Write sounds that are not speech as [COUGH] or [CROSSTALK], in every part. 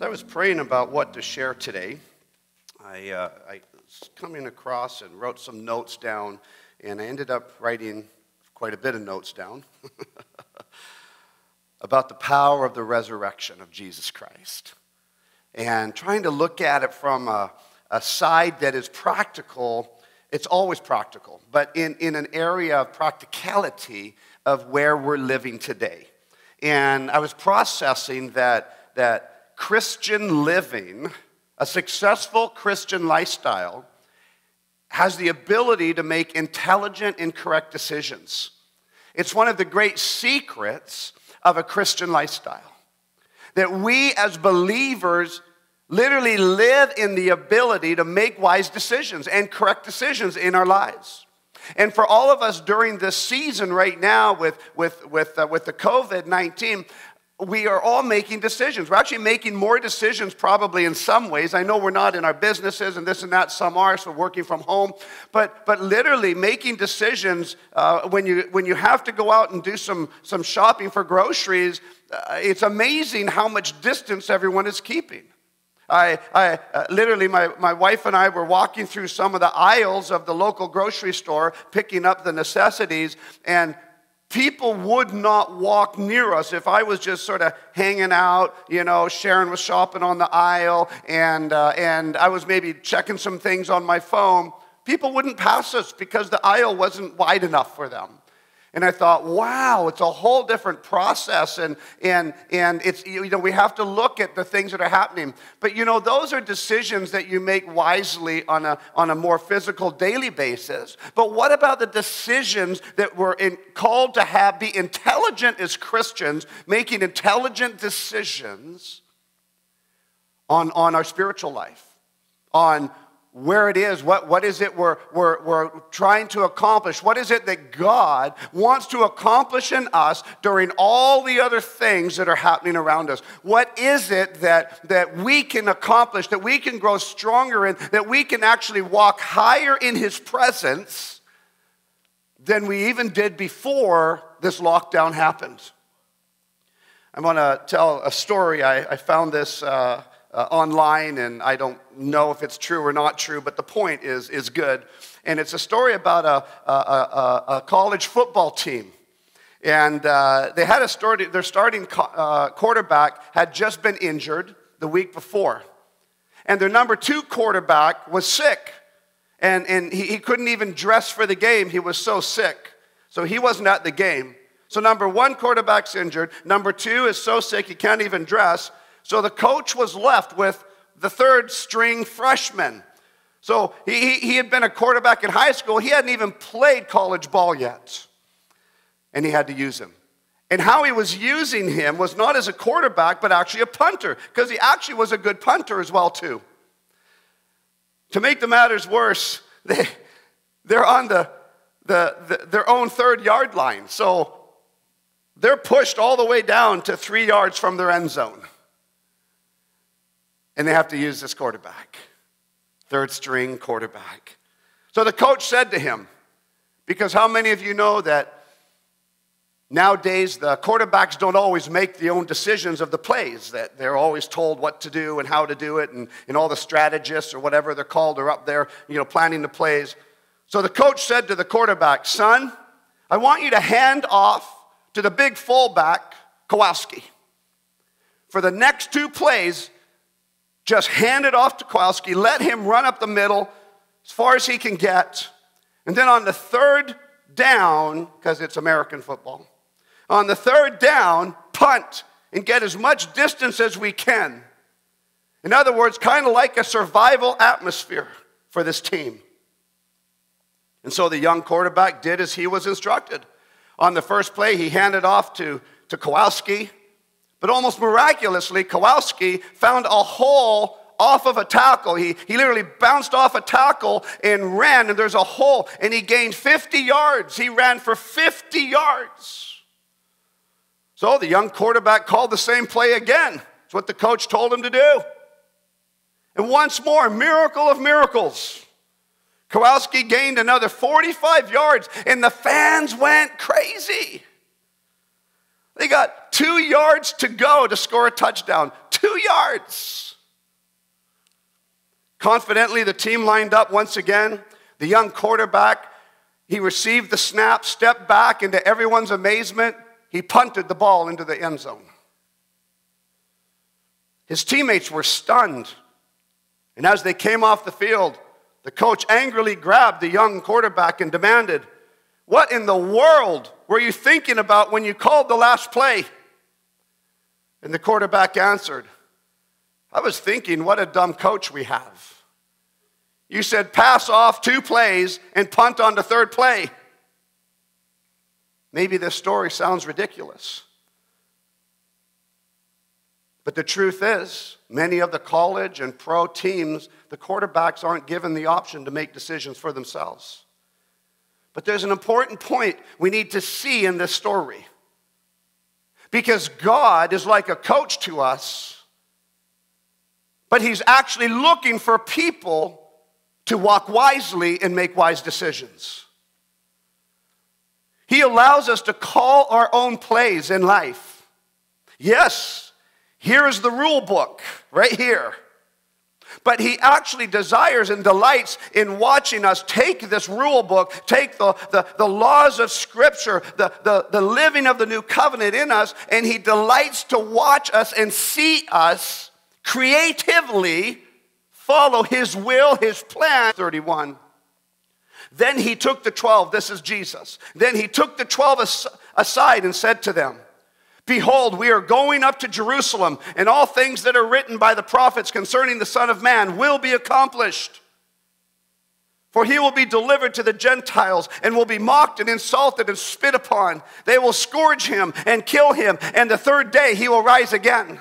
As I was praying about what to share today, I, uh, I was coming across and wrote some notes down, and I ended up writing quite a bit of notes down [LAUGHS] about the power of the resurrection of Jesus Christ. And trying to look at it from a, a side that is practical, it's always practical, but in, in an area of practicality of where we're living today. And I was processing that, that Christian living, a successful Christian lifestyle, has the ability to make intelligent and correct decisions. It's one of the great secrets of a Christian lifestyle. That we as believers literally live in the ability to make wise decisions and correct decisions in our lives. And for all of us during this season right now with, with, with, uh, with the COVID 19, we are all making decisions. We're actually making more decisions, probably in some ways. I know we're not in our businesses and this and that, some are, so working from home. But, but literally making decisions uh, when, you, when you have to go out and do some, some shopping for groceries, uh, it's amazing how much distance everyone is keeping. I, I uh, literally, my, my wife and I were walking through some of the aisles of the local grocery store, picking up the necessities, and people would not walk near us if I was just sort of hanging out. You know, Sharon was shopping on the aisle, and, uh, and I was maybe checking some things on my phone. People wouldn't pass us because the aisle wasn't wide enough for them. And I thought, wow, it's a whole different process. And, and, and it's, you know, we have to look at the things that are happening. But, you know, those are decisions that you make wisely on a, on a more physical daily basis. But what about the decisions that we're in, called to have, be intelligent as Christians, making intelligent decisions on, on our spiritual life, on where it is, what, what is it we're, we're, we're trying to accomplish, what is it that God wants to accomplish in us during all the other things that are happening around us. What is it that, that we can accomplish, that we can grow stronger in, that we can actually walk higher in His presence than we even did before this lockdown happened? I want to tell a story. I, I found this. Uh, uh, online, and I don't know if it's true or not true, but the point is, is good. And it's a story about a, a, a, a college football team. And uh, they had a story, their starting co- uh, quarterback had just been injured the week before. And their number two quarterback was sick. And, and he, he couldn't even dress for the game, he was so sick. So he wasn't at the game. So, number one, quarterback's injured. Number two is so sick he can't even dress. So the coach was left with the third string freshman. So he, he had been a quarterback in high school. He hadn't even played college ball yet. And he had to use him. And how he was using him was not as a quarterback, but actually a punter, because he actually was a good punter as well, too. To make the matters worse, [LAUGHS] they, they're on the, the, the, their own third yard line. So they're pushed all the way down to three yards from their end zone and they have to use this quarterback, third string quarterback. So the coach said to him, because how many of you know that nowadays the quarterbacks don't always make the own decisions of the plays, that they're always told what to do and how to do it, and, and all the strategists or whatever they're called are up there, you know, planning the plays. So the coach said to the quarterback, Son, I want you to hand off to the big fullback, Kowalski. For the next two plays, just hand it off to Kowalski, let him run up the middle as far as he can get. And then on the third down, because it's American football, on the third down, punt and get as much distance as we can. In other words, kind of like a survival atmosphere for this team. And so the young quarterback did as he was instructed. On the first play, he handed off to, to Kowalski. But almost miraculously, Kowalski found a hole off of a tackle. He, he literally bounced off a tackle and ran, and there's a hole, and he gained 50 yards. He ran for 50 yards. So the young quarterback called the same play again. It's what the coach told him to do. And once more, miracle of miracles. Kowalski gained another 45 yards, and the fans went crazy. They got two yards to go to score a touchdown. Two yards. Confidently, the team lined up once again. The young quarterback, he received the snap, stepped back into everyone's amazement. He punted the ball into the end zone. His teammates were stunned. And as they came off the field, the coach angrily grabbed the young quarterback and demanded, What in the world were you thinking about when you called the last play? And the quarterback answered, I was thinking, what a dumb coach we have. You said pass off two plays and punt on the third play. Maybe this story sounds ridiculous. But the truth is, many of the college and pro teams, the quarterbacks aren't given the option to make decisions for themselves. But there's an important point we need to see in this story. Because God is like a coach to us, but He's actually looking for people to walk wisely and make wise decisions. He allows us to call our own plays in life. Yes, here is the rule book, right here. But he actually desires and delights in watching us take this rule book, take the, the, the laws of Scripture, the, the, the living of the new covenant in us, and he delights to watch us and see us creatively follow his will, his plan. 31. Then he took the 12, this is Jesus. Then he took the 12 aside and said to them, Behold, we are going up to Jerusalem, and all things that are written by the prophets concerning the Son of Man will be accomplished. For he will be delivered to the Gentiles and will be mocked and insulted and spit upon. They will scourge him and kill him, and the third day he will rise again.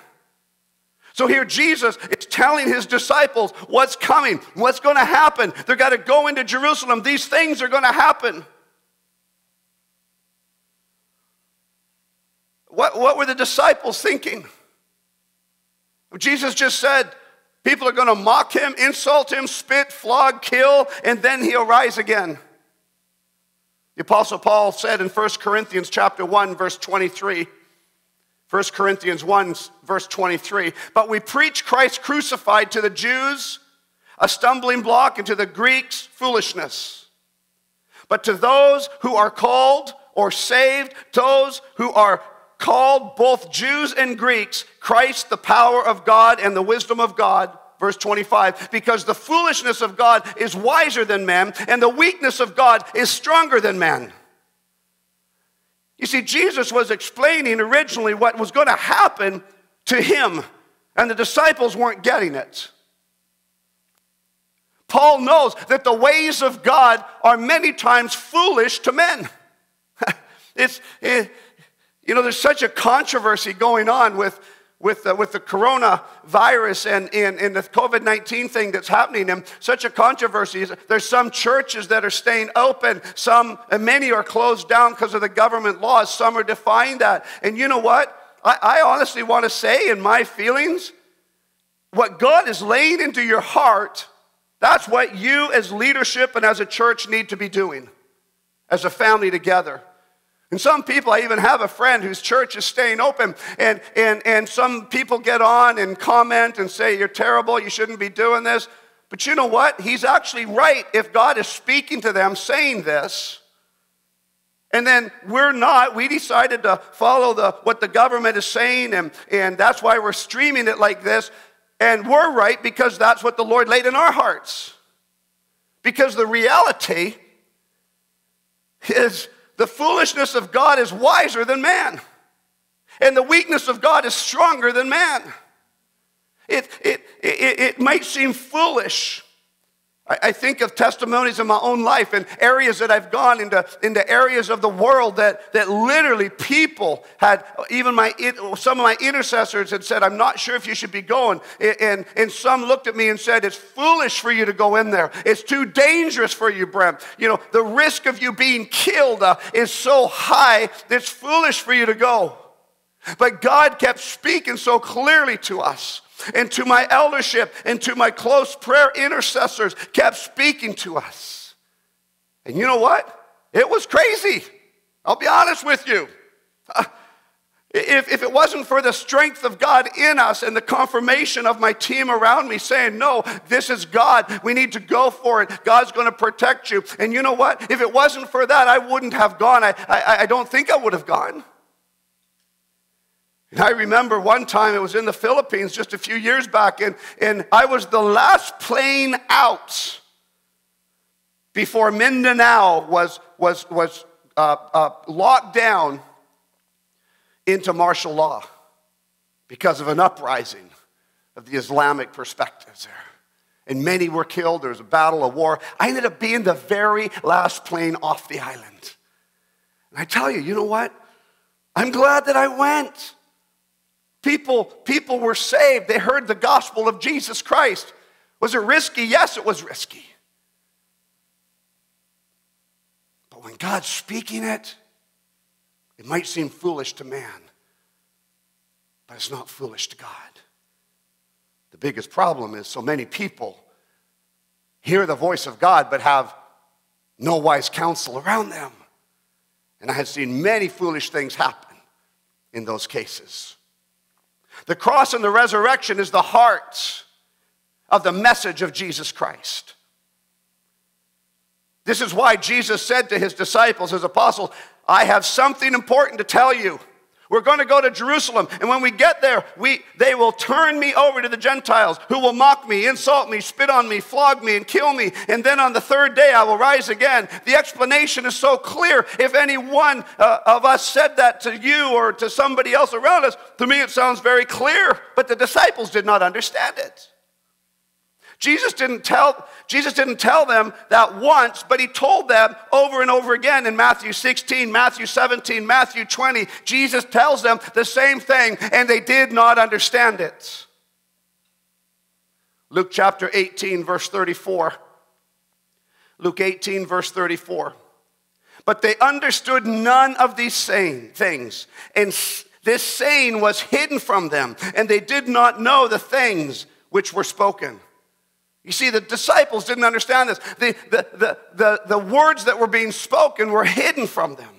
So here Jesus is telling his disciples what's coming, what's going to happen. They're going to go into Jerusalem. These things are going to happen. What, what were the disciples thinking? Jesus just said, People are going to mock him, insult him, spit, flog, kill, and then he'll rise again. The apostle Paul said in 1 Corinthians chapter 1 verse 23, 1 Corinthians 1 verse 23, but we preach Christ crucified to the Jews, a stumbling block, and to the Greeks, foolishness. But to those who are called or saved, those who are called both Jews and Greeks Christ, the power of God and the wisdom of God. Verse 25, because the foolishness of God is wiser than man, and the weakness of God is stronger than man. You see, Jesus was explaining originally what was going to happen to him, and the disciples weren't getting it. Paul knows that the ways of God are many times foolish to men. [LAUGHS] it's, it, you know, there's such a controversy going on with, with, uh, with the coronavirus and, and, and the COVID 19 thing that's happening, and such a controversy. There's some churches that are staying open, some, and many are closed down because of the government laws, some are defying that. And you know what? I, I honestly want to say, in my feelings, what God is laying into your heart, that's what you as leadership and as a church need to be doing as a family together. And some people, I even have a friend whose church is staying open, and, and, and some people get on and comment and say, You're terrible, you shouldn't be doing this. But you know what? He's actually right if God is speaking to them saying this. And then we're not. We decided to follow the, what the government is saying, and, and that's why we're streaming it like this. And we're right because that's what the Lord laid in our hearts. Because the reality is the foolishness of God is wiser than man, and the weakness of God is stronger than man. It, it, it, it might seem foolish. I, think of testimonies in my own life and areas that I've gone into, into areas of the world that, that literally people had, even my, some of my intercessors had said, I'm not sure if you should be going. And, and some looked at me and said, It's foolish for you to go in there. It's too dangerous for you, Brent. You know, the risk of you being killed uh, is so high, it's foolish for you to go. But God kept speaking so clearly to us and to my eldership and to my close prayer intercessors kept speaking to us. And you know what? It was crazy. I'll be honest with you. [LAUGHS] If, if it wasn't for the strength of God in us and the confirmation of my team around me saying, No, this is God, we need to go for it, God's going to protect you. And you know what? If it wasn't for that, I wouldn't have gone. I, I, I don't think I would have gone. And I remember one time it was in the Philippines just a few years back, and, and I was the last plane out before Mindanao was, was, was uh, uh, locked down into martial law because of an uprising of the Islamic perspectives there. And many were killed. There was a battle, a war. I ended up being the very last plane off the island. And I tell you, you know what? I'm glad that I went. People, people were saved. They heard the gospel of Jesus Christ. Was it risky? Yes, it was risky. But when God's speaking it, it might seem foolish to man, but it's not foolish to God. The biggest problem is so many people hear the voice of God but have no wise counsel around them. And I have seen many foolish things happen in those cases. The cross and the resurrection is the heart of the message of Jesus Christ. This is why Jesus said to his disciples, his apostles, I have something important to tell you. We're going to go to Jerusalem, and when we get there, we, they will turn me over to the Gentiles who will mock me, insult me, spit on me, flog me, and kill me. And then on the third day, I will rise again. The explanation is so clear. If any one uh, of us said that to you or to somebody else around us, to me it sounds very clear, but the disciples did not understand it. Jesus didn't tell, Jesus didn't tell them that once, but he told them over and over again in Matthew 16, Matthew 17, Matthew 20. Jesus tells them the same thing, and they did not understand it. Luke chapter 18, verse 34. Luke 18, verse 34. But they understood none of these saying, things, and this saying was hidden from them, and they did not know the things which were spoken. You see, the disciples didn't understand this. The, the, the, the, the words that were being spoken were hidden from them.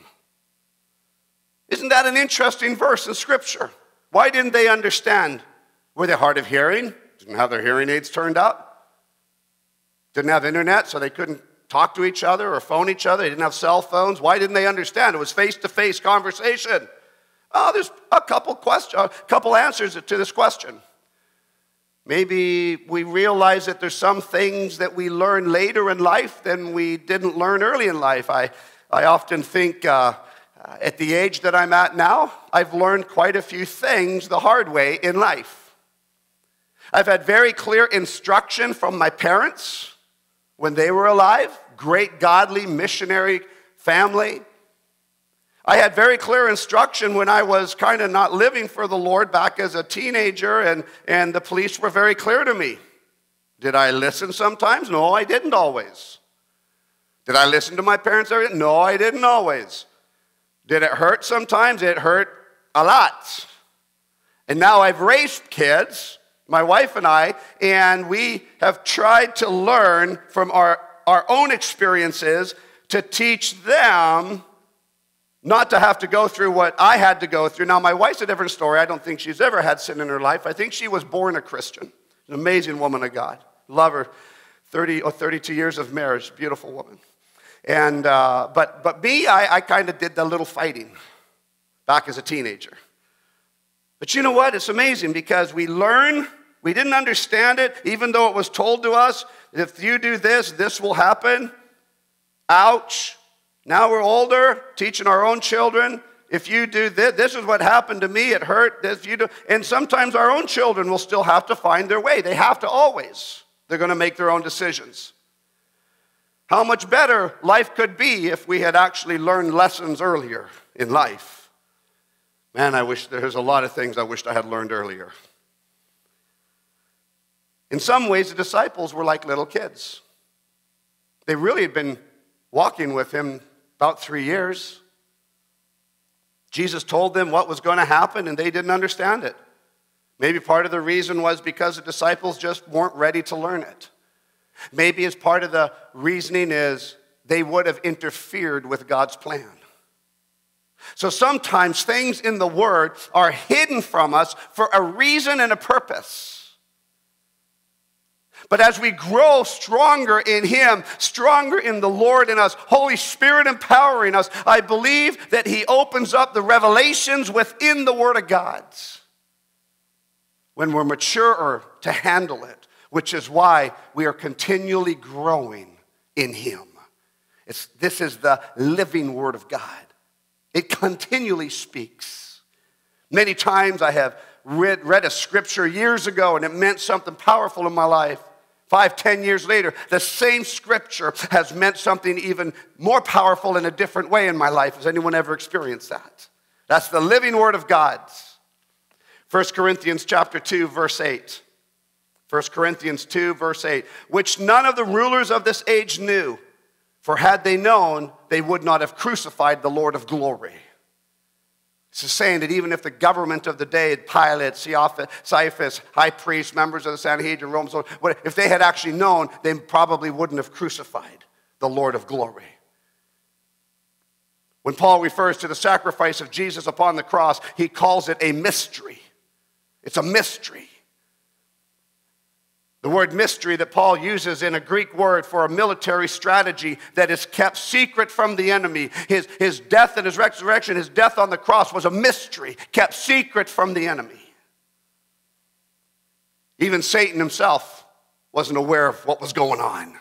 Isn't that an interesting verse in Scripture? Why didn't they understand? Were they hard of hearing? Didn't have their hearing aids turned up? Didn't have internet, so they couldn't talk to each other or phone each other? They didn't have cell phones. Why didn't they understand? It was face to face conversation. Oh, there's a couple, question, a couple answers to this question. Maybe we realize that there's some things that we learn later in life than we didn't learn early in life. I, I often think uh, uh, at the age that I'm at now, I've learned quite a few things the hard way in life. I've had very clear instruction from my parents when they were alive, great godly missionary family. I had very clear instruction when I was kind of not living for the Lord back as a teenager, and, and the police were very clear to me. Did I listen sometimes? No, I didn't always. Did I listen to my parents? No, I didn't always. Did it hurt sometimes? It hurt a lot. And now I've raised kids, my wife and I, and we have tried to learn from our, our own experiences to teach them not to have to go through what I had to go through. Now, my wife's a different story. I don't think she's ever had sin in her life. I think she was born a Christian, an amazing woman of God. Love her. 30 or 32 years of marriage, beautiful woman. And, uh, but, but I kind of did the little fighting back as a teenager. But you know what? It's amazing because we learn, we didn't understand it, even though it was told to us if you do this, this will happen. Ouch. Now we're older, teaching our own children. If you do this, this is what happened to me, it hurt. This, you do. And sometimes our own children will still have to find their way. They have to always. They're going to make their own decisions. How much better life could be if we had actually learned lessons earlier in life. Man, I wish there's a lot of things I wished I had learned earlier. In some ways, the disciples were like little kids. They really had been walking with him about three years. Jesus told them what was going to happen, and they didn't understand it. Maybe part of the reason was because the disciples just weren't ready to learn it. Maybe as part of the reasoning is they would have interfered with God's plan. So sometimes things in the Word are hidden from us for a reason and a purpose. But as we grow stronger in Him, stronger in the Lord in us, Holy Spirit empowering us, I believe that He opens up the revelations within the Word of God when we're mature to handle it, which is why we are continually growing in Him. It's, this is the living Word of God. It continually speaks. Many times I have read, read a scripture years ago and it meant something powerful in my life. Five, ten years later, the same scripture has meant something even more powerful in a different way in my life. Has anyone ever experienced that? That's the living word of God. 1 Corinthians chapter 2, verse 8. 1 Corinthians 2, verse 8, which none of the rulers of this age knew, for had they known, they would not have crucified the Lord of glory. This is saying that even if the government of the day, Pilate, Caiaphas, high priests, members of the Sanhedrin, Rome, so if they had actually known, they probably wouldn't have crucified the Lord of glory. When Paul refers to the sacrifice of Jesus upon the cross, he calls it a mystery. It's a mystery. The word mystery that Paul uses in a Greek word for a military strategy that is kept secret from the enemy. His, his death and his resurrection, his death on the cross was a mystery kept secret from the enemy. Even Satan himself wasn't aware of what was going on.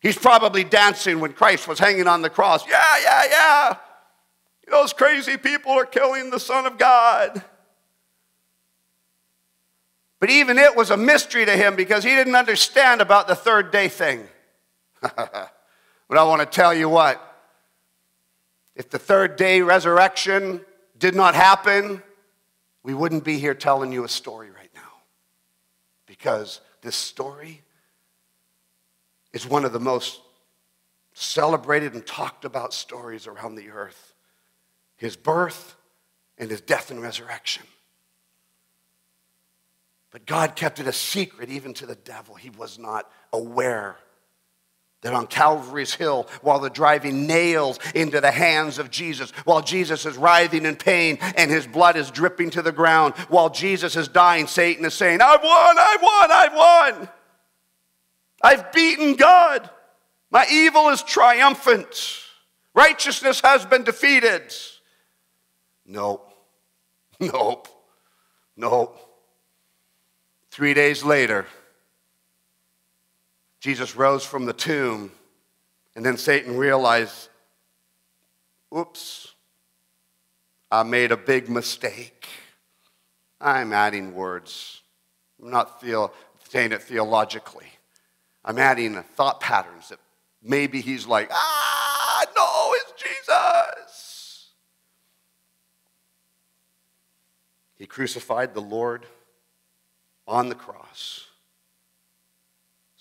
He's probably dancing when Christ was hanging on the cross. Yeah, yeah, yeah. Those crazy people are killing the Son of God. But even it was a mystery to him because he didn't understand about the third day thing. [LAUGHS] but I want to tell you what if the third day resurrection did not happen, we wouldn't be here telling you a story right now. Because this story is one of the most celebrated and talked about stories around the earth his birth and his death and resurrection. But God kept it a secret even to the devil. He was not aware that on Calvary's Hill, while they're driving nails into the hands of Jesus, while Jesus is writhing in pain and his blood is dripping to the ground, while Jesus is dying, Satan is saying, I've won, I've won, I've won. I've beaten God. My evil is triumphant. Righteousness has been defeated. Nope. Nope. Nope. Three days later, Jesus rose from the tomb, and then Satan realized, oops, I made a big mistake. I'm adding words. I'm not feel, saying it theologically. I'm adding thought patterns that maybe he's like, ah, no, it's Jesus. He crucified the Lord on the cross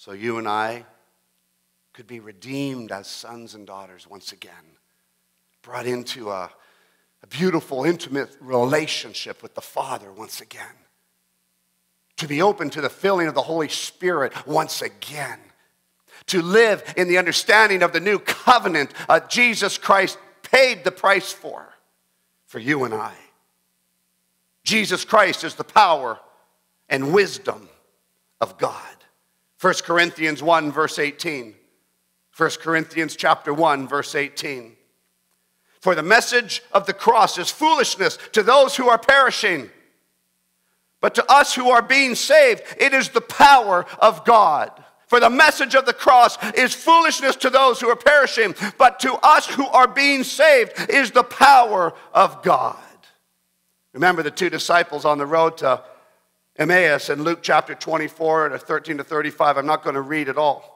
so you and I could be redeemed as sons and daughters once again, brought into a, a beautiful, intimate relationship with the Father once again, to be open to the filling of the Holy Spirit once again, to live in the understanding of the new covenant uh, Jesus Christ paid the price for, for you and I. Jesus Christ is the power and wisdom of God. 1 Corinthians 1, verse 18. 1 Corinthians chapter 1, verse 18. For the message of the cross is foolishness to those who are perishing. But to us who are being saved, it is the power of God. For the message of the cross is foolishness to those who are perishing, but to us who are being saved is the power of God. Remember the two disciples on the road to Emmaus in Luke chapter 24 to 13 to 35. I'm not going to read it all.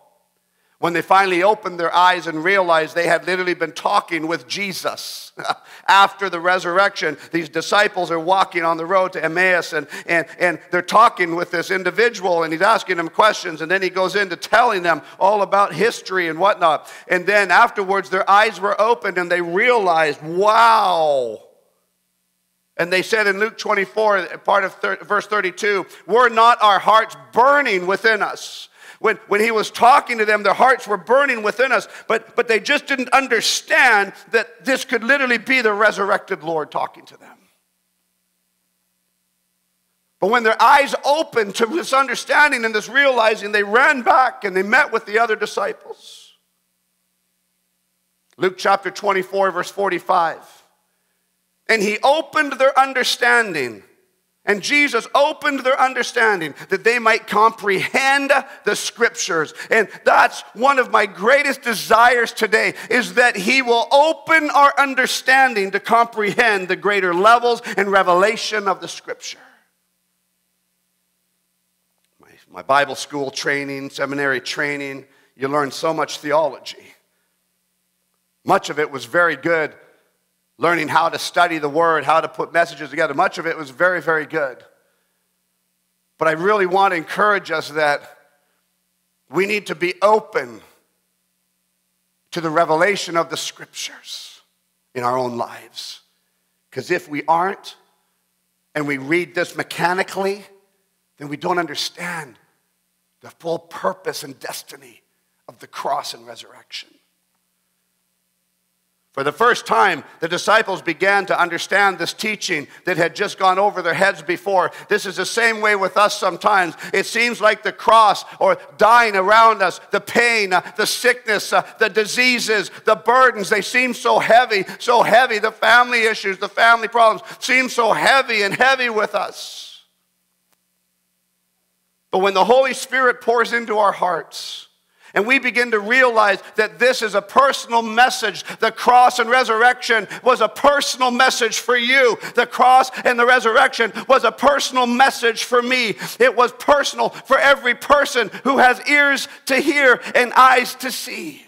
When they finally opened their eyes and realized they had literally been talking with Jesus [LAUGHS] after the resurrection, these disciples are walking on the road to Emmaus and, and, and they're talking with this individual and he's asking them questions. And then he goes into telling them all about history and whatnot. And then afterwards, their eyes were opened and they realized, wow, and they said in Luke 24, part of thir- verse 32, were not our hearts burning within us when, when he was talking to them, their hearts were burning within us, but, but they just didn't understand that this could literally be the resurrected Lord talking to them. But when their eyes opened to this understanding and this realizing, they ran back and they met with the other disciples. Luke chapter 24, verse 45. And he opened their understanding and Jesus opened their understanding that they might comprehend the scriptures. And that's one of my greatest desires today is that he will open our understanding to comprehend the greater levels and revelation of the scripture. My, my Bible school training, seminary training, you learn so much theology. Much of it was very good learning how to study the word, how to put messages together. Much of it was very, very good. But I really want to encourage us that we need to be open to the revelation of the scriptures in our own lives. Because if we aren't, and we read this mechanically, then we don't understand the full purpose and destiny of the cross and resurrection. For the first time, the disciples began to understand this teaching that had just gone over their heads before. This is the same way with us sometimes. It seems like the cross or dying around us, the pain, uh, the sickness, uh, the diseases, the burdens, they seem so heavy, so heavy. The family issues, the family problems seem so heavy and heavy with us. But when the Holy Spirit pours into our hearts, and we begin to realize that this is a personal message. The cross and resurrection was a personal message for you. The cross and the resurrection was a personal message for me. It was personal for every person who has ears to hear and eyes to see.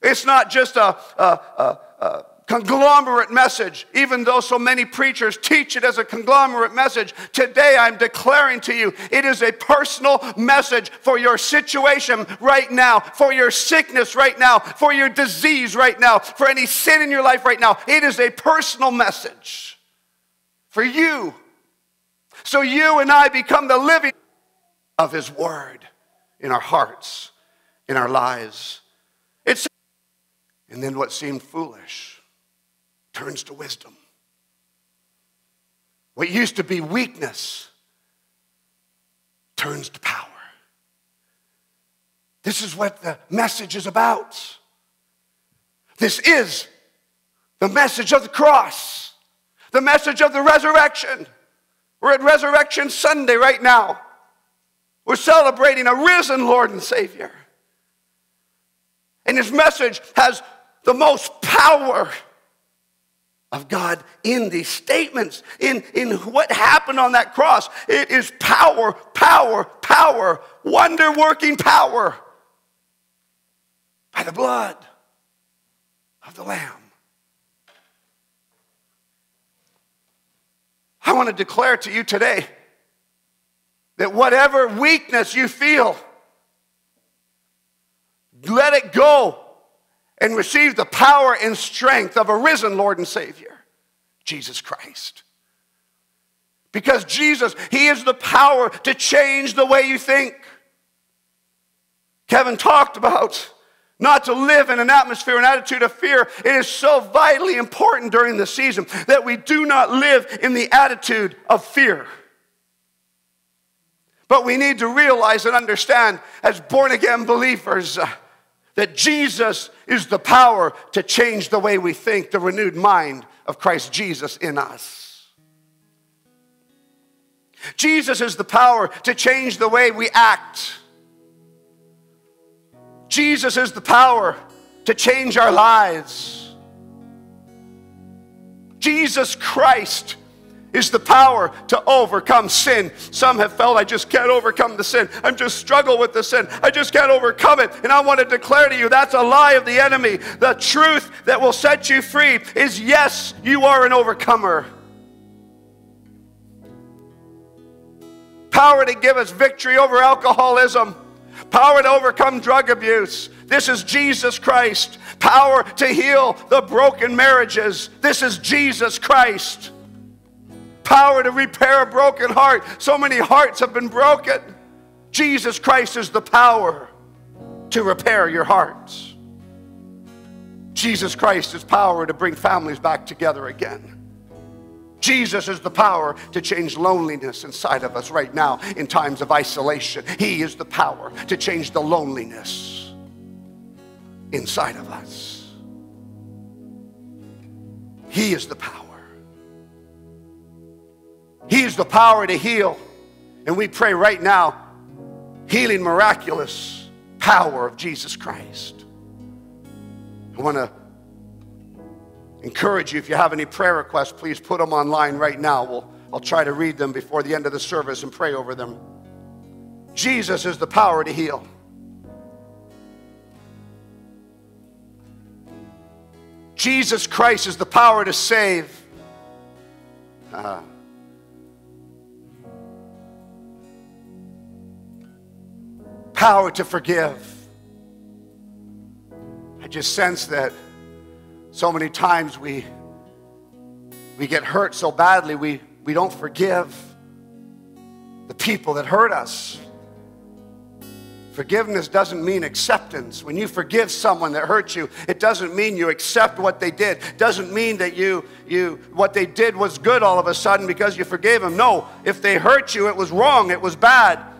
It's not just a, a, a, a conglomerate message, even though so many preachers teach it as a conglomerate message. Today I'm declaring to you it is a personal message for your situation right now, for your sickness right now, for your disease right now, for any sin in your life right now. It is a personal message for you. So you and I become the living of His Word in our hearts, in our lives. It's and then what seemed foolish turns to wisdom. What used to be weakness turns to power. This is what the message is about. This is the message of the cross, the message of the resurrection. We're at Resurrection Sunday right now. We're celebrating a risen Lord and Savior. And his message has the most power of God in these statements, in, in what happened on that cross. It is power, power, power, wonder working power by the blood of the Lamb. I want to declare to you today that whatever weakness you feel, let it go and receive the power and strength of a risen Lord and Savior, Jesus Christ. Because Jesus, He is the power to change the way you think. Kevin talked about not to live in an atmosphere, an attitude of fear. It is so vitally important during the season that we do not live in the attitude of fear. But we need to realize and understand as born again believers. Uh, that Jesus is the power to change the way we think, the renewed mind of Christ Jesus in us. Jesus is the power to change the way we act. Jesus is the power to change our lives. Jesus Christ is the power to overcome sin. Some have felt I just can't overcome the sin. I'm just struggle with the sin. I just can't overcome it. And I want to declare to you that's a lie of the enemy. The truth that will set you free is yes, you are an overcomer. Power to give us victory over alcoholism. Power to overcome drug abuse. This is Jesus Christ. Power to heal the broken marriages. This is Jesus Christ power to repair a broken heart. So many hearts have been broken. Jesus Christ is the power to repair your hearts. Jesus Christ is power to bring families back together again. Jesus is the power to change loneliness inside of us right now in times of isolation. He is the power to change the loneliness inside of us. He is the power. He is the power to heal. And we pray right now healing miraculous power of Jesus Christ. I want to encourage you if you have any prayer requests, please put them online right now. We'll, I'll try to read them before the end of the service and pray over them. Jesus is the power to heal. Jesus Christ is the power to save. Uh, power to forgive. I just sense that so many times we, we get hurt so badly, we, we don't forgive the people that hurt us. Forgiveness doesn't mean acceptance. When you forgive someone that hurt you, it doesn't mean you accept what they did. It doesn't mean that you, you what they did was good all of a sudden because you forgave them. No, if they hurt you, it was wrong, it was bad.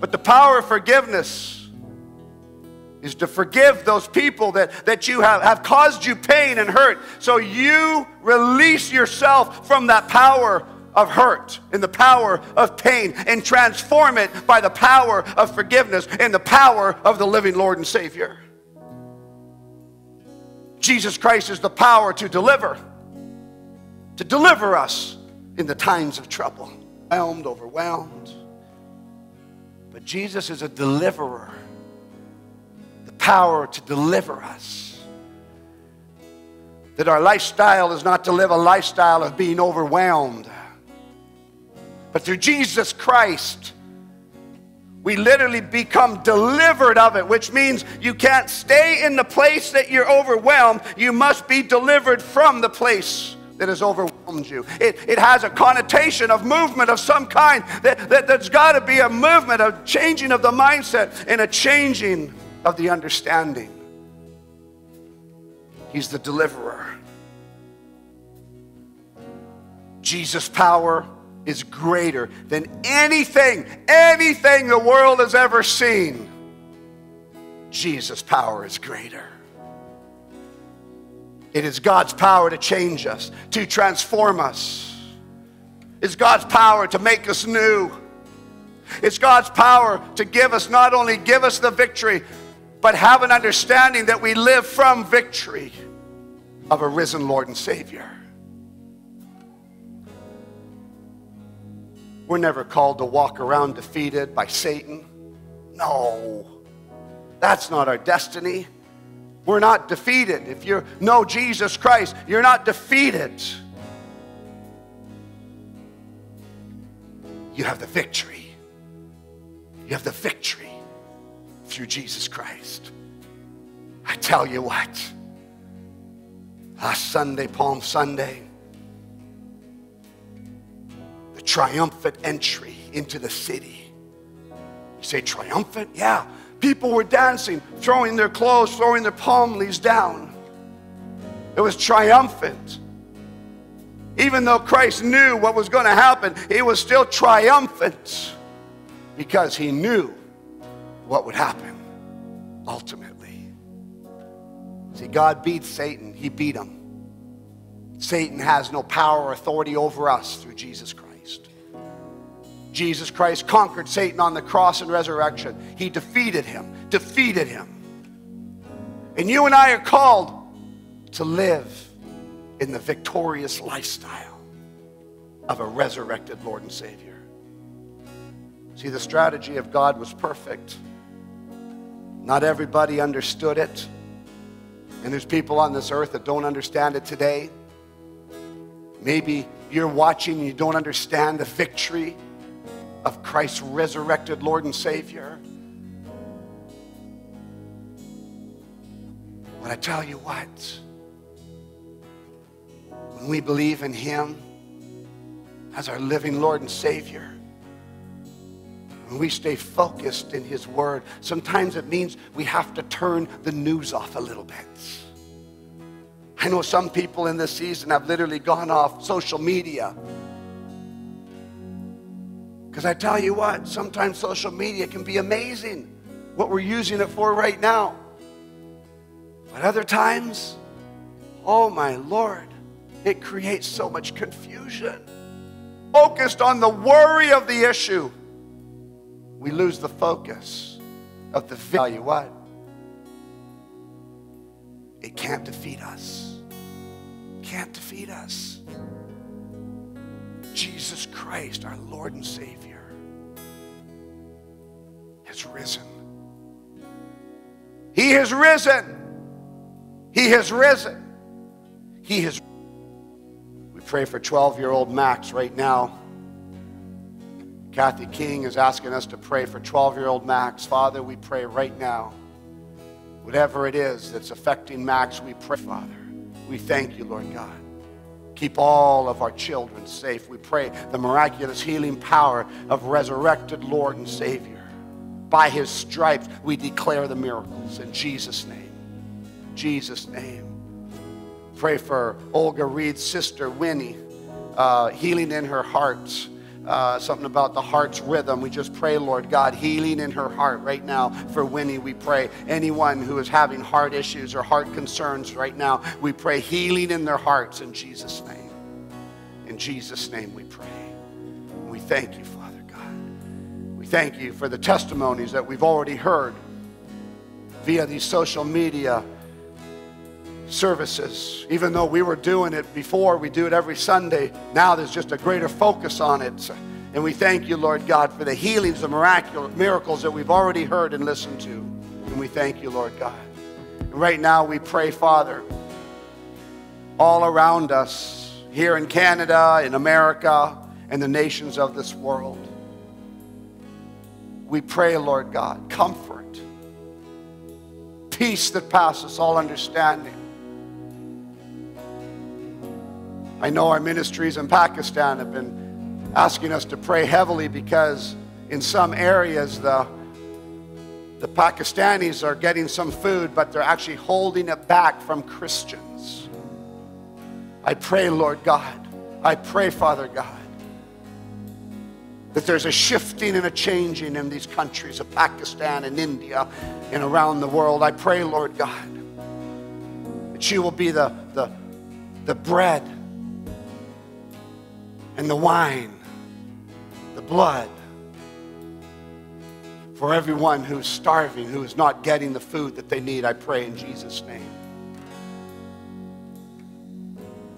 But the power of forgiveness is to forgive those people that, that you have, have caused you pain and hurt. So you release yourself from that power of hurt and the power of pain and transform it by the power of forgiveness and the power of the living Lord and Savior. Jesus Christ is the power to deliver, to deliver us in the times of trouble. Overwhelmed, overwhelmed. But Jesus is a deliverer the power to deliver us. That our lifestyle is not to live a lifestyle of being overwhelmed, but through Jesus Christ, we literally become delivered of it, which means you can't stay in the place that you're overwhelmed. You must be delivered from the place that has overwhelmed you. It, it has a connotation of movement of some kind. That, that, there's got to be a movement, of changing of the mindset, and a changing of the understanding. He's the deliverer. Jesus' power is greater than anything, anything the world has ever seen. Jesus' power is greater. It is God's power to change us, to transform us. It's God's power to make us new. It's God's power to give us, not only give us the victory, but have an understanding that we live from victory of a risen Lord and Savior. We're never called to walk around defeated by Satan. No, that's not our destiny. We're not defeated. If you know Jesus Christ, you're not defeated. You have the victory. You have the victory through Jesus Christ. I tell you what, last Sunday, Palm Sunday, the triumphant entry into the city. You say triumphant? Yeah. People were dancing, throwing their clothes, throwing their palm leaves down. It was triumphant. Even though Christ knew what was going to happen, he was still triumphant because he knew what would happen ultimately. See, God beat Satan, He beat him. Satan has no power or authority over us through Jesus Christ. Jesus Christ conquered Satan on the cross and resurrection. He defeated him, defeated him. And you and I are called to live in the victorious lifestyle of a resurrected Lord and Savior. See, the strategy of God was perfect. Not everybody understood it. And there's people on this earth that don't understand it today. Maybe you're watching and you don't understand the victory of Christ's resurrected Lord and Savior. But I tell you what, when we believe in Him as our living Lord and Savior, When we stay focused in His Word, sometimes it means we have to turn the news off a little bit. I know some people in this season have literally gone off social media. Because I tell you what, sometimes social media can be amazing, what we're using it for right now. But other times, oh my Lord, it creates so much confusion. Focused on the worry of the issue, we lose the focus of the value. What? It can't defeat us. Can't defeat us. Jesus Christ, our Lord and Savior, has risen. He has risen. He has risen. He has. We pray for 12 year old Max right now. Kathy King is asking us to pray for 12 year old Max. Father, we pray right now. Whatever it is that's affecting Max, we pray, Father. We thank you, Lord God. Keep all of our children safe. We pray the miraculous healing power of resurrected Lord and Savior. By his stripes, we declare the miracles in Jesus' name. Jesus' name. Pray for Olga Reed's sister, Winnie, uh, healing in her heart. Uh, something about the heart's rhythm. We just pray, Lord God, healing in her heart right now for Winnie. We pray anyone who is having heart issues or heart concerns right now, we pray healing in their hearts in Jesus' name. In Jesus' name we pray. We thank you. We thank you for the testimonies that we've already heard via these social media services. Even though we were doing it before, we do it every Sunday. Now there's just a greater focus on it. And we thank you, Lord God, for the healings, the miraculous miracles that we've already heard and listened to. And we thank you, Lord God. And right now we pray, Father, all around us, here in Canada, in America, and the nations of this world. We pray, Lord God, comfort, peace that passes all understanding I know our ministries in Pakistan have been asking us to pray heavily because in some areas the, the Pakistanis are getting some food, but they're actually holding it back from Christians. I pray, Lord God, I pray, Father God, that there's a shifting and a changing in these countries of Pakistan and India and around the world. I pray, Lord God, that you will be the, the, the bread and the wine, the blood, for everyone who's starving, who is not getting the food that they need, I pray in Jesus' name.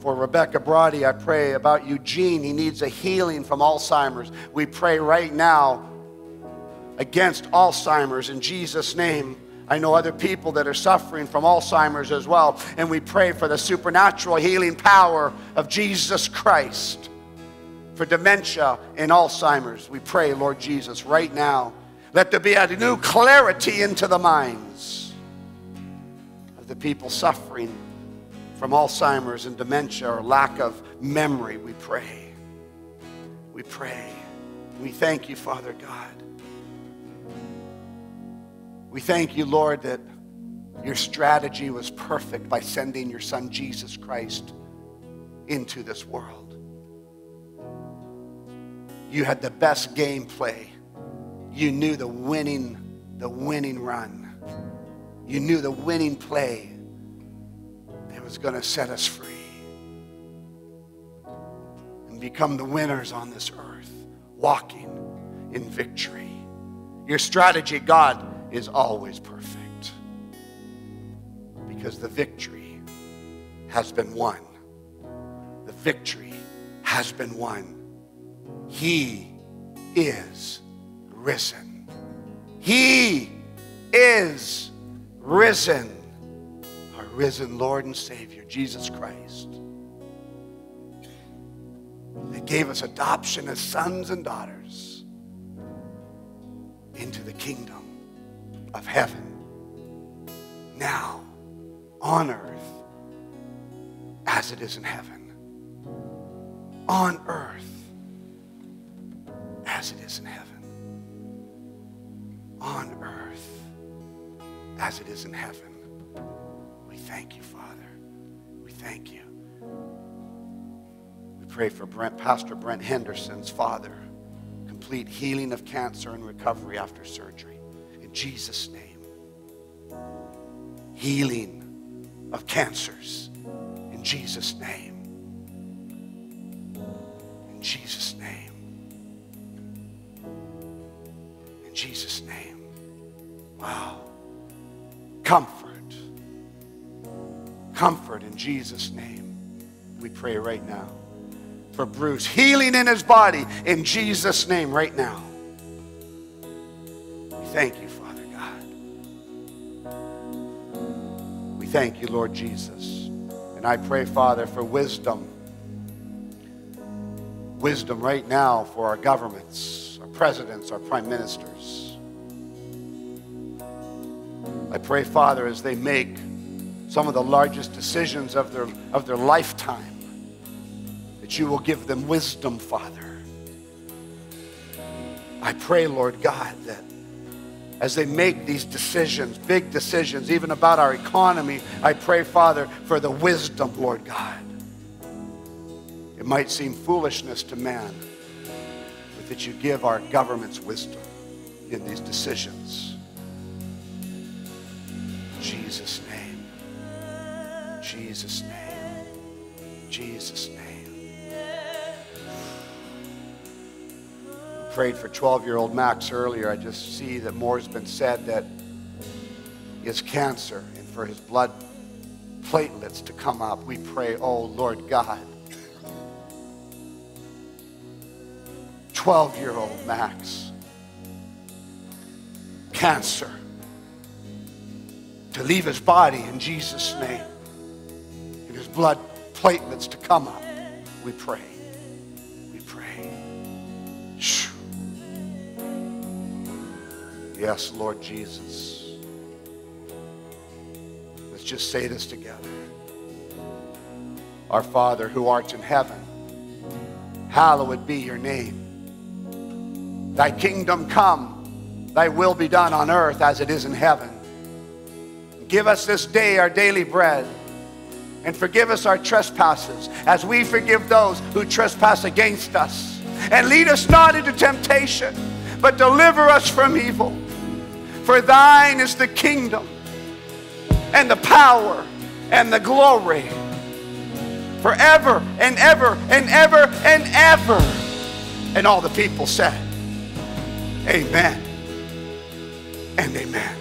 For Rebecca Brody, I pray about Eugene. He needs a healing from Alzheimer's. We pray right now against Alzheimer's in Jesus' name. I know other people that are suffering from Alzheimer's as well. And we pray for the supernatural healing power of Jesus Christ for dementia and Alzheimer's. We pray, Lord Jesus, right now, let there be a new clarity into the minds of the people suffering from Alzheimer's and dementia or lack of memory. We pray. We pray. We thank you, Father God. We thank you, Lord, that your strategy was perfect by sending your son Jesus Christ into this world. You had the best gameplay. You knew the winning, the winning run. You knew the winning play was going to set us free and become the winners on this earth, walking in victory. Your strategy, God, is always perfect because the victory has been won. The victory has been won. He is risen. He is risen. Risen Lord and Savior, Jesus Christ. That gave us adoption as sons and daughters into the kingdom of heaven. Now, on earth, as it is in heaven. On earth as it is in heaven. on earth as it is in heaven. Thank you, Father. We thank you. We pray for Brent, Pastor Brent Henderson's father, complete healing of cancer and recovery after surgery. In Jesus' name. Healing of cancers. In Jesus' name. In Jesus' name. In Jesus' name. Wow. Comfort. Comfort in Jesus' name. We pray right now. For Bruce, healing in his body in Jesus' name right now. We thank you, Father God. We thank you, Lord Jesus. And I pray, Father, for wisdom. Wisdom right now for our governments, our presidents, our prime ministers. I pray, Father, as they make some of the largest decisions of their, of their lifetime, that you will give them wisdom, Father. I pray, Lord God, that as they make these decisions, big decisions, even about our economy, I pray, Father, for the wisdom, Lord God. It might seem foolishness to man, but that you give our governments wisdom in these decisions. In Jesus' name. Jesus' name. Jesus' name. I prayed for 12 year old Max earlier. I just see that more has been said that has cancer and for his blood platelets to come up. We pray, oh Lord God. 12 year old Max, cancer, to leave his body in Jesus' name, blood platelets to come up. We pray. We pray. Yes, Lord Jesus. Let's just say this together. Our Father who art in heaven, hallowed be your name. Thy kingdom come, thy will be done on earth as it is in heaven. Give us this day our daily bread and forgive us our trespasses as we forgive those who trespass against us. And lead us not into temptation, but deliver us from evil. For thine is the kingdom and the power and the glory forever and ever and ever and ever. And all the people said, Amen and amen.